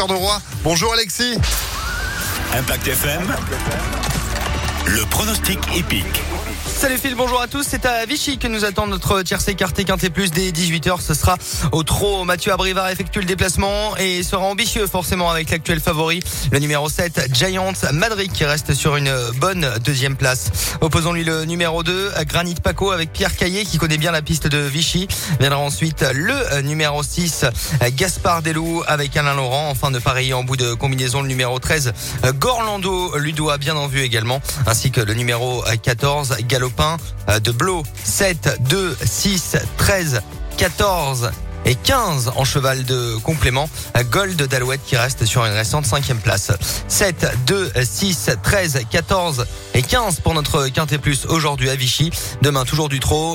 de. Bonjour Alexis. Impact FM. Le pronostic épique. Salut Phil, bonjour à tous. C'est à Vichy que nous attend notre tiercé écarté quinté plus dès 18h. Ce sera au trot. Mathieu Abrivard effectue le déplacement et sera ambitieux forcément avec l'actuel favori, le numéro 7, Giant Madrid qui reste sur une bonne deuxième place. Opposons-lui le numéro 2, Granit Paco avec Pierre Caillé qui connaît bien la piste de Vichy. Viendra ensuite le numéro 6, Gaspard Delou avec Alain Laurent. Enfin de pareil en bout de combinaison le numéro 13, Gorlando Ludoa bien en vue également, ainsi que le numéro 14, Gallo euh, de Blo 7, 2, 6, 13, 14 et 15 en cheval de complément. Gold d'Alouette qui reste sur une récente cinquième place. 7, 2, 6, 13, 14 et 15 pour notre Quintet Plus aujourd'hui à Vichy. Demain toujours du trot.